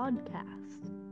podcast.